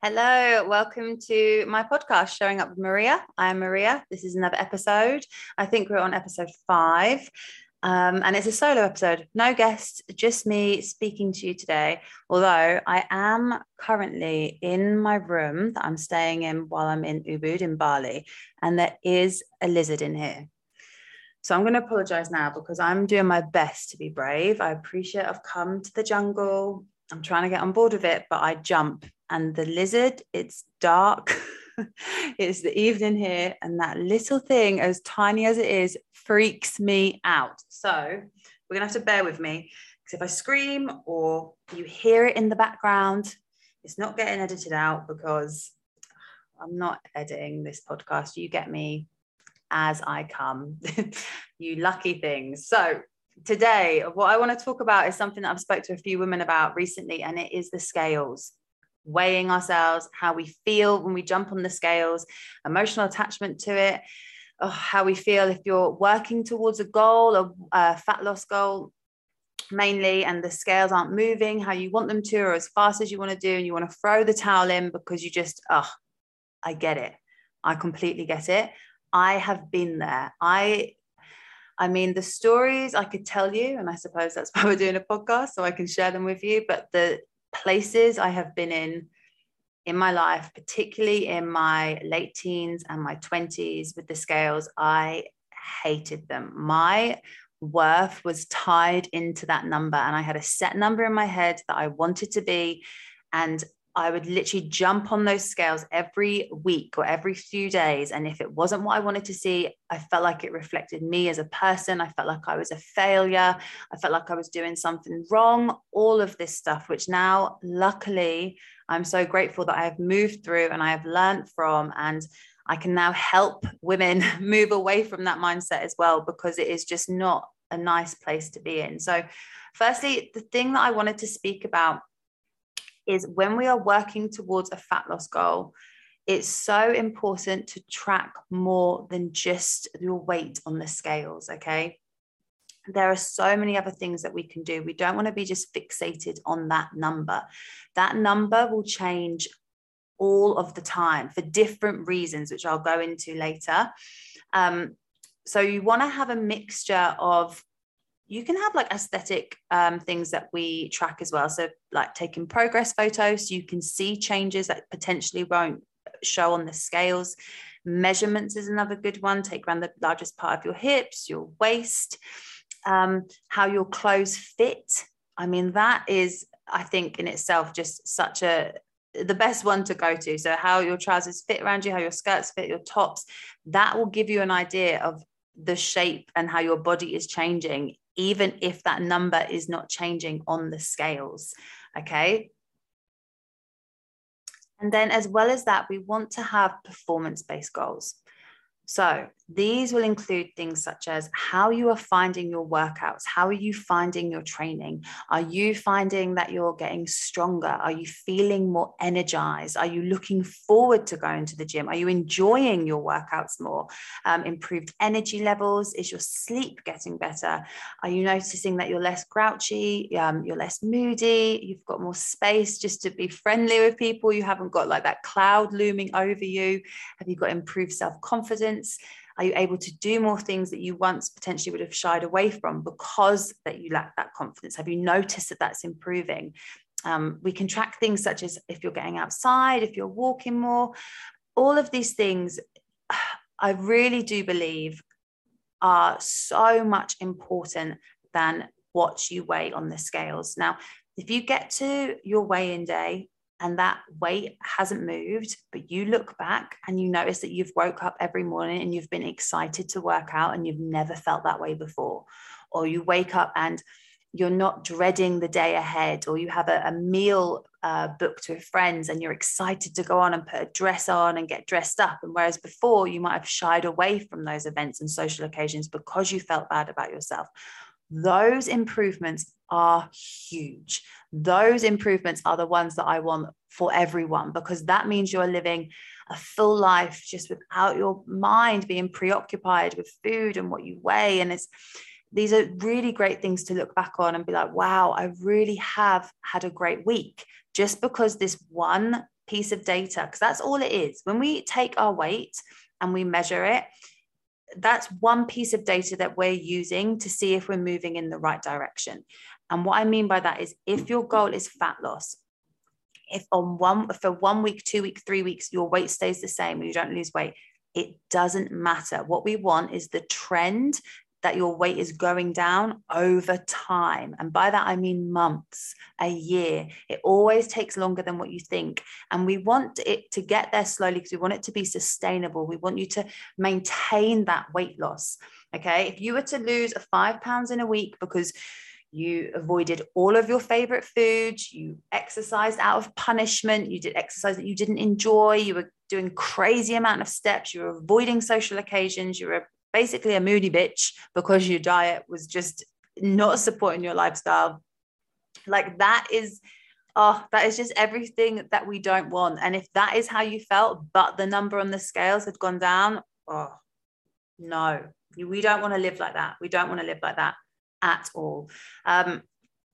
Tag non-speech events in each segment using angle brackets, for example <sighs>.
Hello, welcome to my podcast, Showing Up with Maria. I am Maria. This is another episode. I think we're on episode five, um, and it's a solo episode. No guests, just me speaking to you today. Although I am currently in my room that I'm staying in while I'm in Ubud in Bali, and there is a lizard in here. So I'm going to apologize now because I'm doing my best to be brave. I appreciate I've come to the jungle. I'm trying to get on board with it, but I jump and the lizard, it's dark. <laughs> it's the evening here, and that little thing, as tiny as it is, freaks me out. So we're gonna have to bear with me because if I scream or you hear it in the background, it's not getting edited out because I'm not editing this podcast. You get me as I come, <laughs> you lucky things. So today, what I want to talk about is something that I've spoke to a few women about recently, and it is the scales weighing ourselves, how we feel when we jump on the scales, emotional attachment to it, oh, how we feel if you're working towards a goal, a, a fat loss goal, mainly, and the scales aren't moving how you want them to, or as fast as you want to do, and you want to throw the towel in because you just, oh, I get it. I completely get it. I have been there. I I mean, the stories I could tell you, and I suppose that's <laughs> why we're doing a podcast, so I can share them with you. But the places I have been in in my life, particularly in my late teens and my 20s with the scales, I hated them. My worth was tied into that number, and I had a set number in my head that I wanted to be. And I would literally jump on those scales every week or every few days. And if it wasn't what I wanted to see, I felt like it reflected me as a person. I felt like I was a failure. I felt like I was doing something wrong, all of this stuff, which now, luckily, I'm so grateful that I have moved through and I have learned from. And I can now help women <laughs> move away from that mindset as well, because it is just not a nice place to be in. So, firstly, the thing that I wanted to speak about is when we are working towards a fat loss goal, it's so important to track more than just your weight on the scales. Okay. There are so many other things that we can do. We don't want to be just fixated on that number. That number will change all of the time for different reasons, which I'll go into later. Um, so you want to have a mixture of you can have like aesthetic um, things that we track as well. So, like taking progress photos, you can see changes that potentially won't show on the scales. Measurements is another good one. Take around the largest part of your hips, your waist, um, how your clothes fit. I mean, that is, I think, in itself, just such a the best one to go to. So, how your trousers fit around you, how your skirts fit, your tops, that will give you an idea of the shape and how your body is changing even if that number is not changing on the scales. Okay. And then, as well as that, we want to have performance based goals. So, these will include things such as how you are finding your workouts. How are you finding your training? Are you finding that you're getting stronger? Are you feeling more energized? Are you looking forward to going to the gym? Are you enjoying your workouts more? Um, improved energy levels? Is your sleep getting better? Are you noticing that you're less grouchy? Um, you're less moody? You've got more space just to be friendly with people? You haven't got like that cloud looming over you? Have you got improved self confidence? Are you able to do more things that you once potentially would have shied away from because that you lack that confidence? Have you noticed that that's improving? Um, we can track things such as if you're getting outside, if you're walking more, all of these things. <sighs> I really do believe are so much important than what you weigh on the scales. Now, if you get to your weigh in day and that weight hasn't moved, but you look back and you notice that you've woke up every morning and you've been excited to work out and you've never felt that way before. Or you wake up and you're not dreading the day ahead, or you have a, a meal uh, booked with friends and you're excited to go on and put a dress on and get dressed up. And whereas before you might have shied away from those events and social occasions because you felt bad about yourself. Those improvements are huge. Those improvements are the ones that I want for everyone because that means you're living a full life just without your mind being preoccupied with food and what you weigh. And it's these are really great things to look back on and be like, wow, I really have had a great week just because this one piece of data because that's all it is. When we take our weight and we measure it, that's one piece of data that we're using to see if we're moving in the right direction. And what I mean by that is if your goal is fat loss, if on one for one week, two weeks, three weeks, your weight stays the same, you don't lose weight, it doesn't matter. What we want is the trend that your weight is going down over time. And by that, I mean months, a year. It always takes longer than what you think. And we want it to get there slowly because we want it to be sustainable. We want you to maintain that weight loss. Okay. If you were to lose five pounds in a week because you avoided all of your favorite foods, you exercised out of punishment, you did exercise that you didn't enjoy, you were doing crazy amount of steps, you were avoiding social occasions, you were basically a moody bitch because your diet was just not supporting your lifestyle. Like that is oh, that is just everything that we don't want. And if that is how you felt, but the number on the scales had gone down, oh no, we don't want to live like that. We don't want to live like that at all. Um,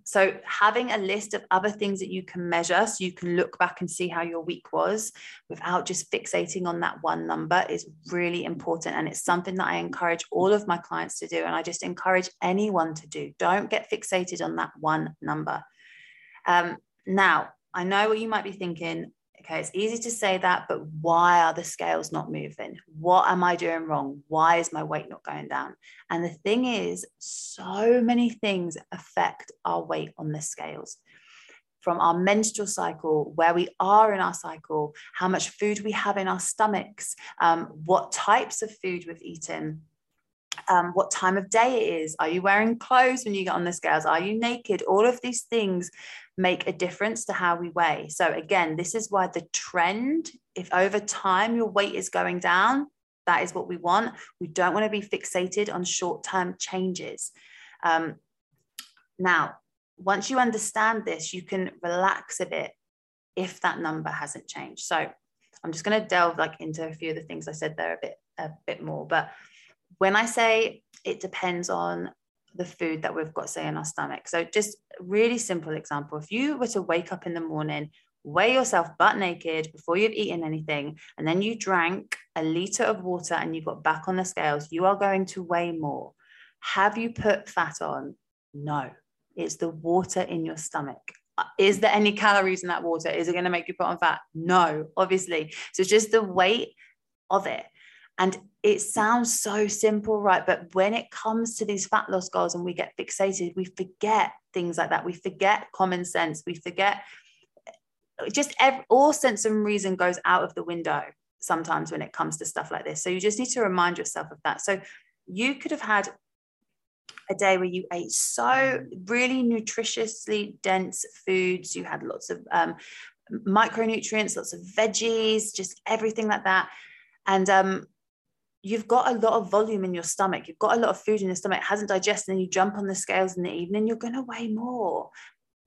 so, having a list of other things that you can measure so you can look back and see how your week was without just fixating on that one number is really important. And it's something that I encourage all of my clients to do. And I just encourage anyone to do. Don't get fixated on that one number. Um, now, I know what you might be thinking Okay, it's easy to say that, but why are the scales not moving? What am I doing wrong? Why is my weight not going down? And the thing is, so many things affect our weight on the scales from our menstrual cycle, where we are in our cycle, how much food we have in our stomachs, um, what types of food we've eaten, um, what time of day it is. Are you wearing clothes when you get on the scales? Are you naked? All of these things make a difference to how we weigh. So, again, this is why the trend, if over time your weight is going down, that is what we want. We don't want to be fixated on short term changes. Um, now, once you understand this, you can relax a bit if that number hasn't changed. So, I'm just going to delve like into a few of the things I said there a bit a bit more, but when I say it depends on the food that we've got, say, in our stomach. So, just really simple example if you were to wake up in the morning, weigh yourself butt naked before you've eaten anything, and then you drank a liter of water and you got back on the scales, you are going to weigh more. Have you put fat on? No, it's the water in your stomach. Is there any calories in that water? Is it going to make you put on fat? No, obviously. So just the weight of it. And it sounds so simple, right? But when it comes to these fat loss goals and we get fixated, we forget things like that. We forget common sense. We forget just every, all sense and reason goes out of the window sometimes when it comes to stuff like this. So you just need to remind yourself of that. So you could have had a day where you ate so really nutritiously dense foods. You had lots of um, micronutrients, lots of veggies, just everything like that. And um, you've got a lot of volume in your stomach, you've got a lot of food in your stomach, it hasn't digested, and you jump on the scales in the evening, you're going to weigh more.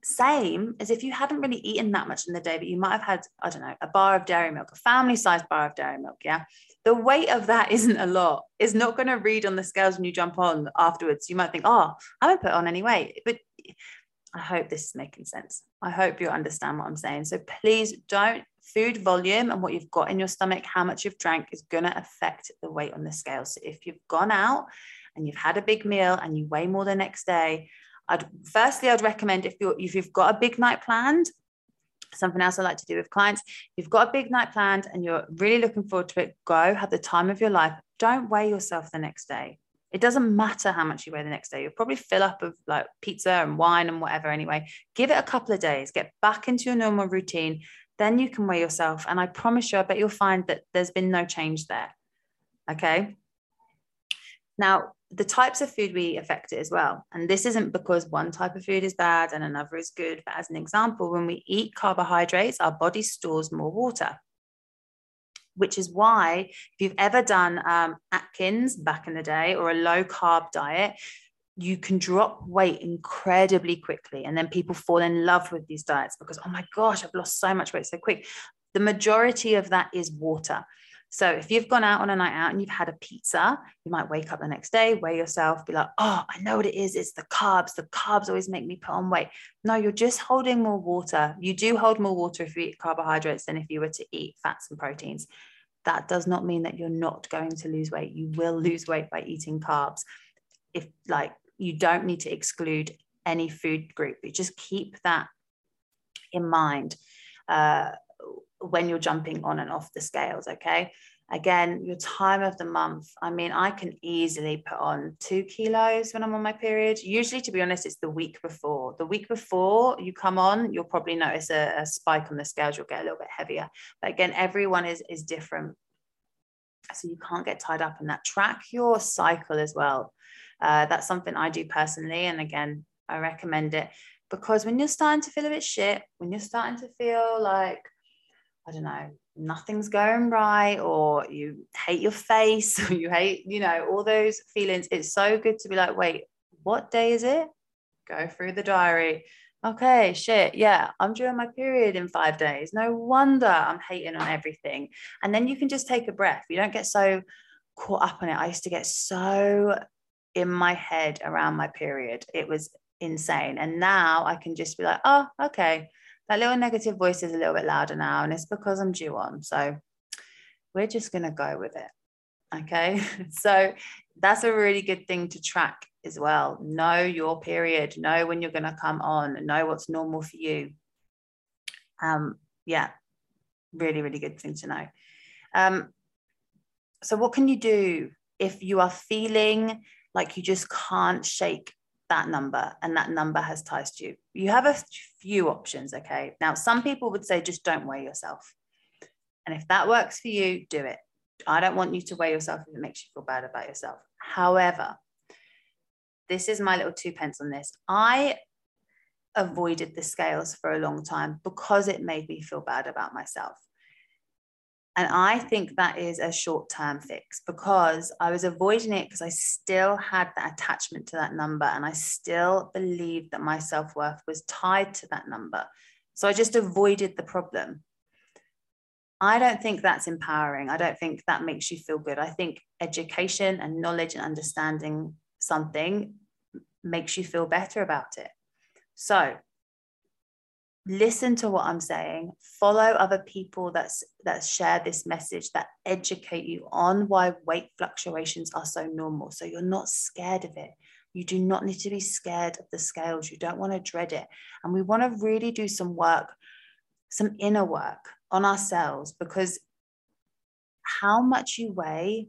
Same as if you hadn't really eaten that much in the day, but you might have had, I don't know, a bar of dairy milk, a family sized bar of dairy milk. Yeah. The weight of that <laughs> isn't a lot. It's not going to read on the scales when you jump on afterwards. You might think, oh, I haven't put on any weight. But I hope this is making sense. I hope you understand what I'm saying. So please don't food volume and what you've got in your stomach, how much you've drank is going to affect the weight on the scale. So if you've gone out and you've had a big meal and you weigh more the next day, I'd firstly I'd recommend if you if you've got a big night planned, something else I like to do with clients, you've got a big night planned and you're really looking forward to it, go have the time of your life. Don't weigh yourself the next day. It doesn't matter how much you weigh the next day. You'll probably fill up of like pizza and wine and whatever anyway. Give it a couple of days, get back into your normal routine, then you can weigh yourself. And I promise you, I bet you'll find that there's been no change there. Okay. Now, the types of food we affect it as well. And this isn't because one type of food is bad and another is good. But as an example, when we eat carbohydrates, our body stores more water, which is why if you've ever done um, Atkins back in the day or a low carb diet, you can drop weight incredibly quickly. And then people fall in love with these diets because, oh my gosh, I've lost so much weight so quick. The majority of that is water. So if you've gone out on a night out and you've had a pizza, you might wake up the next day, weigh yourself, be like, oh, I know what it is. It's the carbs. The carbs always make me put on weight. No, you're just holding more water. You do hold more water if you eat carbohydrates than if you were to eat fats and proteins. That does not mean that you're not going to lose weight. You will lose weight by eating carbs. If like you don't need to exclude any food group, you just keep that in mind. Uh, when you're jumping on and off the scales. Okay. Again, your time of the month. I mean, I can easily put on two kilos when I'm on my period. Usually, to be honest, it's the week before. The week before you come on, you'll probably notice a, a spike on the scales. You'll get a little bit heavier. But again, everyone is, is different. So you can't get tied up in that. Track your cycle as well. Uh, that's something I do personally. And again, I recommend it because when you're starting to feel a bit shit, when you're starting to feel like I don't know, nothing's going right, or you hate your face, <laughs> or you hate, you know, all those feelings. It's so good to be like, wait, what day is it? Go through the diary. Okay, shit, yeah, I'm due my period in five days. No wonder I'm hating on everything. And then you can just take a breath. You don't get so caught up on it. I used to get so in my head around my period. It was insane. And now I can just be like, oh, okay, that little negative voice is a little bit louder now, and it's because I'm due on. So we're just going to go with it. Okay. <laughs> So that's a really good thing to track as well. Know your period, know when you're going to come on, know what's normal for you. Um, yeah, really, really good thing to know. Um, so, what can you do if you are feeling like you just can't shake that number and that number has to you. You have a few options, okay? Now, some people would say just don't weigh yourself. And if that works for you, do it. I don't want you to weigh yourself if it makes you feel bad about yourself. However, this is my little two pence on this. I avoided the scales for a long time because it made me feel bad about myself. And I think that is a short term fix because I was avoiding it because I still had that attachment to that number and I still believed that my self worth was tied to that number. So I just avoided the problem. I don't think that's empowering. I don't think that makes you feel good. I think education and knowledge and understanding something makes you feel better about it. So listen to what i'm saying follow other people that's that share this message that educate you on why weight fluctuations are so normal so you're not scared of it you do not need to be scared of the scales you don't want to dread it and we want to really do some work some inner work on ourselves because how much you weigh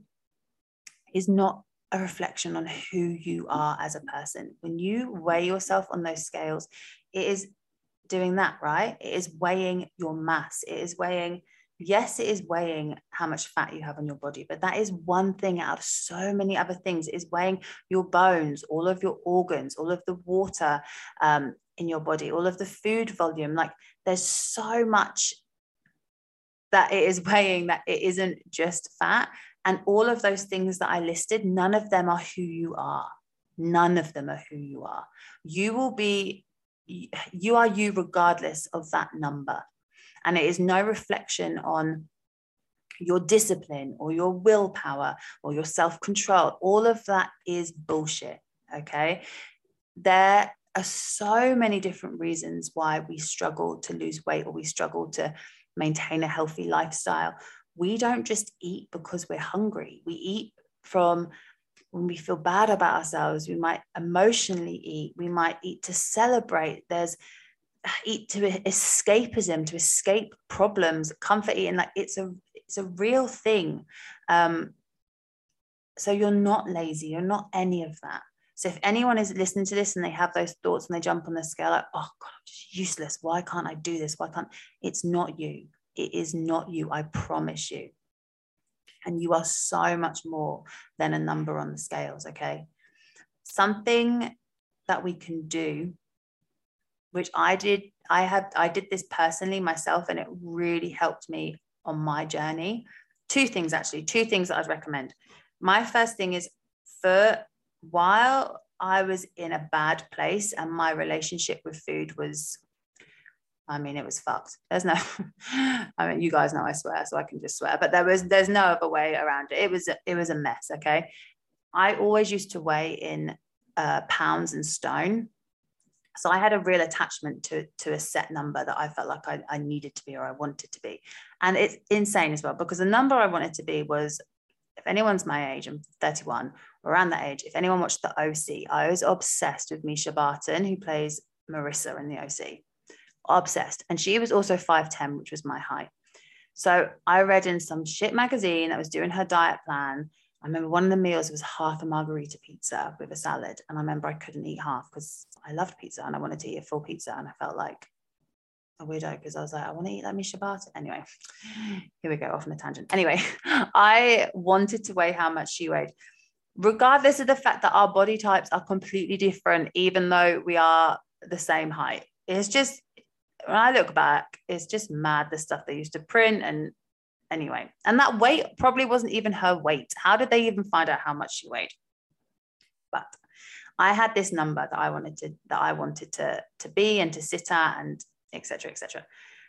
is not a reflection on who you are as a person. When you weigh yourself on those scales, it is doing that, right? It is weighing your mass. It is weighing, yes, it is weighing how much fat you have on your body, but that is one thing out of so many other things. It is weighing your bones, all of your organs, all of the water um, in your body, all of the food volume. Like there's so much that it is <laughs> weighing that it isn't just fat. And all of those things that I listed, none of them are who you are. None of them are who you are. You will be you are you regardless of that number. And it is no reflection on your discipline or your willpower or your self control. All of that is bullshit. Okay. There are so many different reasons why we struggle to lose weight or we struggle to maintain a healthy lifestyle. We don't just eat because we're hungry, we eat from when we feel bad about ourselves, we might emotionally eat, we might eat to celebrate. There's eat to escapism, to escape problems, comfort eating. Like it's a it's a real thing. Um, so you're not lazy, you're not any of that. So if anyone is listening to this and they have those thoughts and they jump on the scale, like, oh God, I'm just useless. Why can't I do this? Why can't it's not you? It is not you. I promise you and you are so much more than a number on the scales okay something that we can do which i did i have i did this personally myself and it really helped me on my journey two things actually two things that i'd recommend my first thing is for while i was in a bad place and my relationship with food was I mean, it was fucked. There's no, <laughs> I mean, you guys know I swear, so I can just swear. But there was, there's no other way around it. It was, it was a mess. Okay, I always used to weigh in uh, pounds and stone, so I had a real attachment to to a set number that I felt like I, I needed to be or I wanted to be, and it's insane as well because the number I wanted to be was, if anyone's my age, I'm 31, around that age. If anyone watched the OC, I was obsessed with Mischa Barton, who plays Marissa in the OC obsessed. And she was also 5'10, which was my height. So I read in some shit magazine that was doing her diet plan. I remember one of the meals was half a margherita pizza with a salad. And I remember I couldn't eat half because I loved pizza and I wanted to eat a full pizza. And I felt like a weirdo because I was like, I want to eat like Mischa Barton. Anyway, here we go off on a tangent. Anyway, <laughs> I wanted to weigh how much she weighed, regardless of the fact that our body types are completely different, even though we are the same height. It's just when I look back, it's just mad the stuff they used to print and anyway. And that weight probably wasn't even her weight. How did they even find out how much she weighed? But I had this number that I wanted to that I wanted to to be and to sit at and etc. etc.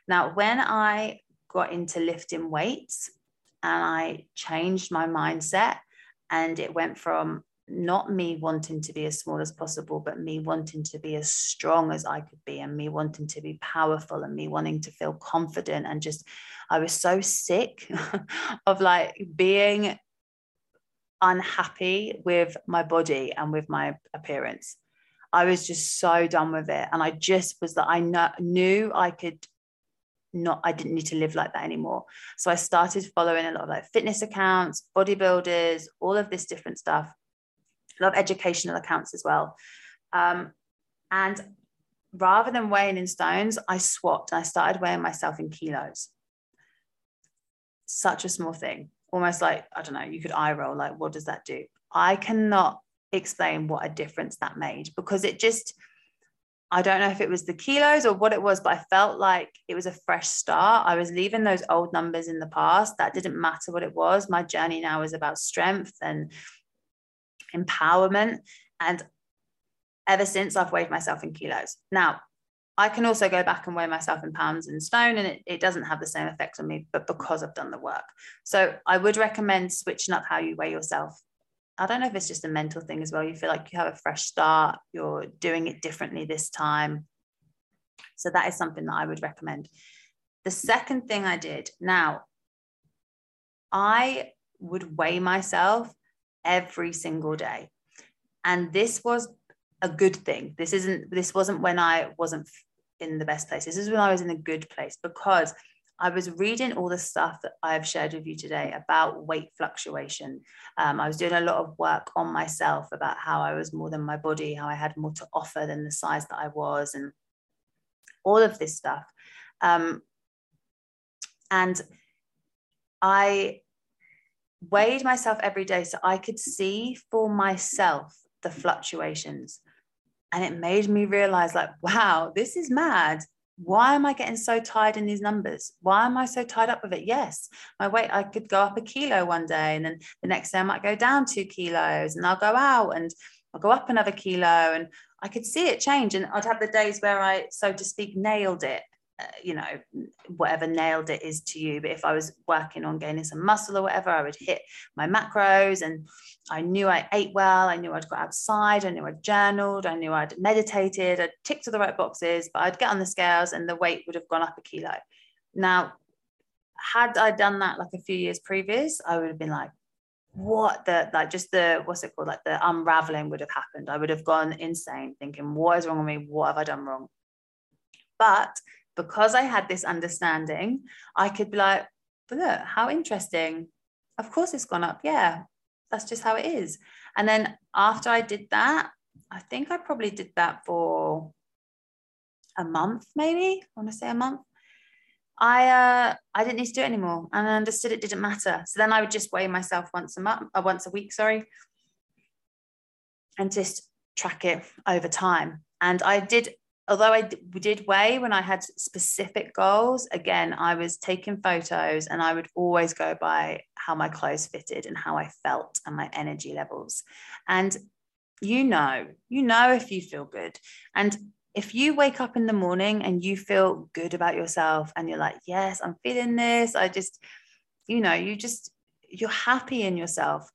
Now, when I got into lifting weights and I changed my mindset and it went from not me wanting to be as small as possible, but me wanting to be as strong as I could be, and me wanting to be powerful, and me wanting to feel confident. And just, I was so sick <laughs> of like being unhappy with my body and with my appearance. I was just so done with it. And I just was that I knew I could not I didn't need to live like that anymore. So I started following a lot of like fitness accounts, bodybuilders, all of this different stuff a lot of educational accounts as well. Um, and rather than weighing in stones, I swapped. I started weighing myself in kilos. Such a small thing, almost like, I don't know, you could eye roll, like, what does that do? I cannot explain what a difference that made because it just, I don't know if it was the kilos or what it was, but I felt like it was a fresh start. I was leaving those old numbers in the past. That didn't matter what it was. My journey now is about strength and empowerment. And ever since I've weighed myself in kilos. Now, I can also go back and weigh myself in pounds and stone, and it, it doesn't have the same effect on me, but because I've done the work. So I would recommend switching up how you weigh yourself. I don't know if it's just a mental thing as well. You feel like you have a fresh start, you're doing it differently this time. So that is something that I would recommend. The second thing I did now, I would weigh myself every single day. And this was a good thing. This isn't, this wasn't when I wasn't in the best place. This is when I was in a good place because I was reading all the stuff that I've shared with you today about weight fluctuation. Um, I was doing a lot of work on myself about how I was more than my body, how I had more to offer than the size that I was, and all of this stuff. Um, and I weighed myself every day so I could see for myself the fluctuations. And it made me realize, like, wow, this is mad. Why am I getting so tied in these numbers? Why am I so tied up with it? Yes, my weight, I could go up a kilo one day, and then the next day I might go down two kilos, and I'll go out and I'll go up another kilo. And I could see it change. And I'd have the days where I, so to speak, nailed it. Uh, you know, whatever nailed it is to you. But if I was working on gaining some muscle or whatever, I would hit my macros and I knew I ate well. I knew I'd got outside. I knew I'd journaled. I knew I'd meditated. I'd ticked to the right boxes, but I'd get on the scales and the weight would have gone up a kilo. Now, had I done that like a few years previous, I would have been like, what the like just the what's it called like the unraveling would have happened i would have gone insane thinking what is wrong with me what have i done wrong but because I had this understanding, I could be like, but look, how interesting. Of course it's gone up. Yeah, that's just how it is. And then after I did that, I think I probably did that for a month, maybe. I want to say a month. I uh, I didn't need to do it anymore, and I understood it didn't matter. So then I would just weigh myself once a month, uh, once a week, sorry, and just track it over time. And I did although I did weigh when I had specific goals, again, I was taking photos and I would always go by how my clothes fitted and how I felt and my energy levels. And you know, you know if you feel good. And if you wake up in the morning and you feel good about yourself and you're like, yes, I'm feeling this, I just, you know, you just, you're happy in yourself.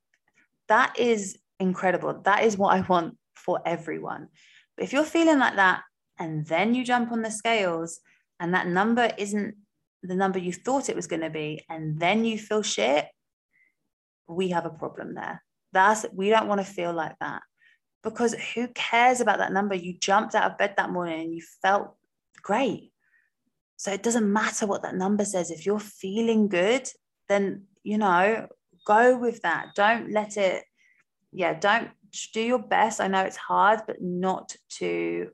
That is incredible. That is what I want for everyone. If you're feeling like that and then you jump on the scales and that number isn't the number you thought it was going to be, and then you feel shit, we have a problem there. That's we don't want to feel like that because who cares about that number? You jumped out of bed that morning and you felt great. So it doesn't matter what that number says. If you're feeling good, then, you know, go with that. Don't let it, yeah, don't do your best. I know it's hard, but not to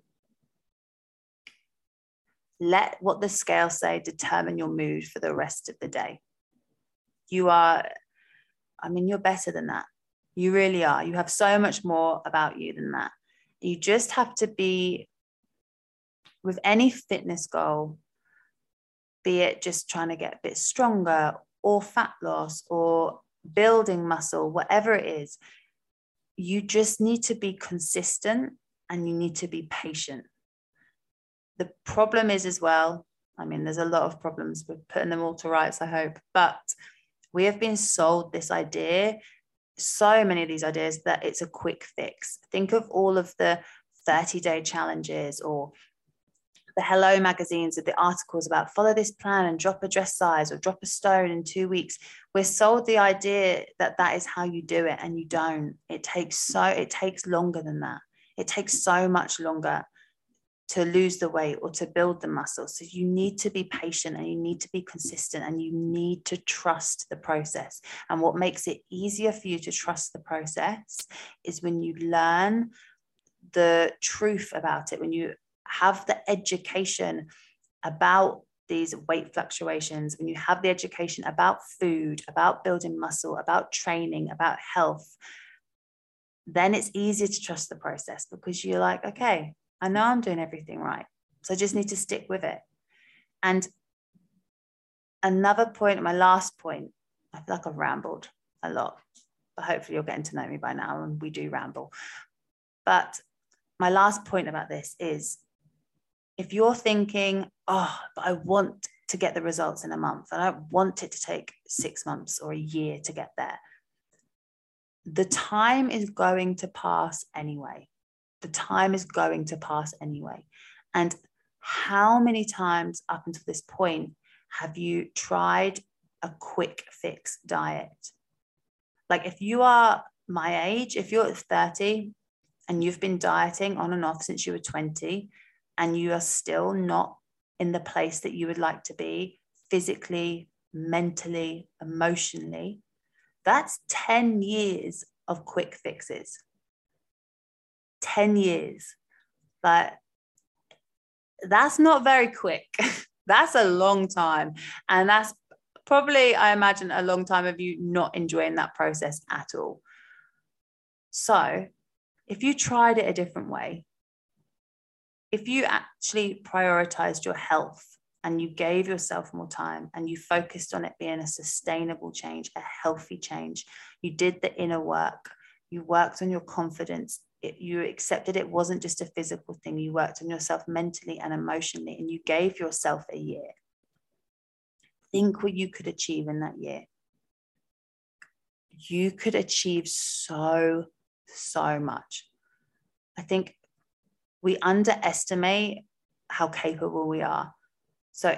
let what the scale say determine your mood for the rest of the day. You are, I mean, you're better than that. You really are. You have so much more about you than that. You just have to be with any fitness goal, be it just trying to get a bit stronger or fat loss or building muscle, whatever it is, you just need to be consistent and you need to be patient. The problem is as well, I mean, there's a lot of problems with putting them all to rights, I hope, but we have been sold this idea so many of these ideas that it's a quick fix. Think of all of the 30 day challenges or the Hello magazines with the articles about follow this plan and drop a dress size or drop a stone in two weeks. We're sold the idea that that is how you do it, and you don't. It takes so it takes longer than that. It takes so much longer to lose the weight or to build the muscle. So you need to be patient and you need to be consistent and you need to trust the process. And what makes it easier for you to trust the process is when you learn the truth about it, when you have the education about these weight fluctuations, when you have the education about food, about building muscle, about training, about health, then it's easier to trust the process because you're like, okay, I know I'm doing everything right. So I just need to stick with it. And another point, my last point, I feel like I've rambled a lot, but hopefully you're getting to know me by now and we do ramble. But my last point about this is if you're thinking, oh, but I want to get the results in a month, and I want it to take six months or a year to get there, the time is going to pass anyway the time is going to pass anyway. And how many times up until this point have you tried a quick fix diet? Like if you are my age, if you're 30 and you've been dieting on and off since you were 20 and you are still not in the place that you would like to be physically, mentally, emotionally, that's 10 years of quick fixes. 10 years. But that's not very quick. <laughs> that's a long time. And that's probably, I imagine, a long time of you not enjoying that process at all. So, if you tried it a different way, if you actually prioritized your health and you gave yourself more time and you focused on it being a sustainable change, a healthy change, you did the inner work, you worked on your confidence, it, you accepted it wasn't just a physical thing. You worked on yourself mentally and emotionally, and you gave yourself a year. Think what you could achieve in that year. You could achieve so, so much. I think we underestimate how capable we are. So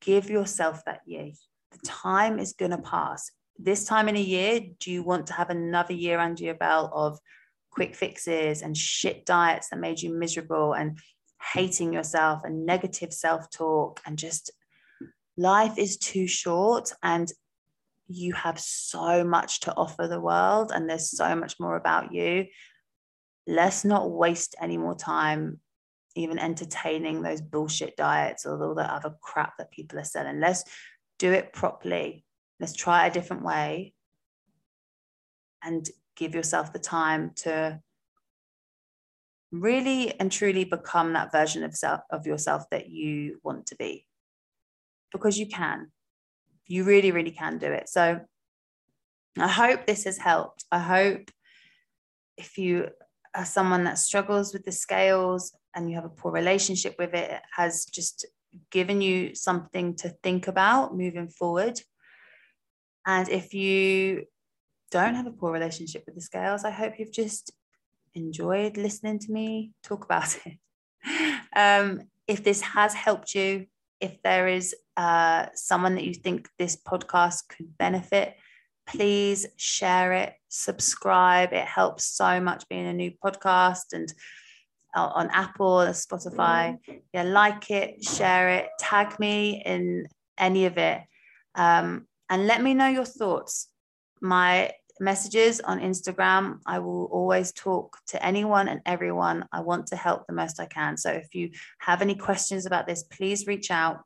give yourself that year. The time is going to pass. This time in a year, do you want to have another year under your belt of quick fixes and shit diets that made you miserable and hating yourself and negative self talk and just life is too short and you have so much to offer the world and there's so much more about you. Let's not waste any more time even entertaining those bullshit diets or all the other crap that people are selling. Let's do it properly. Let's try a different way and give yourself the time to really and truly become that version of self of yourself that you want to be. Because you can. You really really can do it. So i hope this has helped. I hope if you are someone that struggles with the scales and you have a poor relationship with it, it has just given you something to think about moving forward. And if you don't have a poor relationship with the scales, I hope you've just enjoyed listening to me talk about <laughs> it. Um, if this has helped you, if there is uh, someone that you think this podcast could benefit, please share it, subscribe. It helps so much being a new podcast and uh, on Apple, Spotify. Yeah, like it, share it, tag me in any of it, um, and let me know your thoughts. My messages on Instagram. I will always talk to anyone and everyone. I want to help the most I can. So if you have any questions about this, please reach out.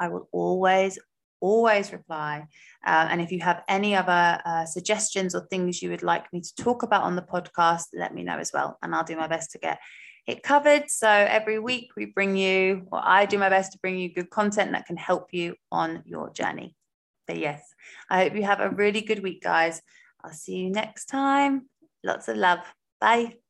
I will always, always reply. Um, and if you have any other uh, suggestions or things you would like me to talk about on the podcast, let me know as well. And I'll do my best to get it covered. So every week we bring you, or I do my best to bring you good content that can help you on your journey. But yes, I hope you have a really good week, guys. I'll see you next time. Lots of love. Bye.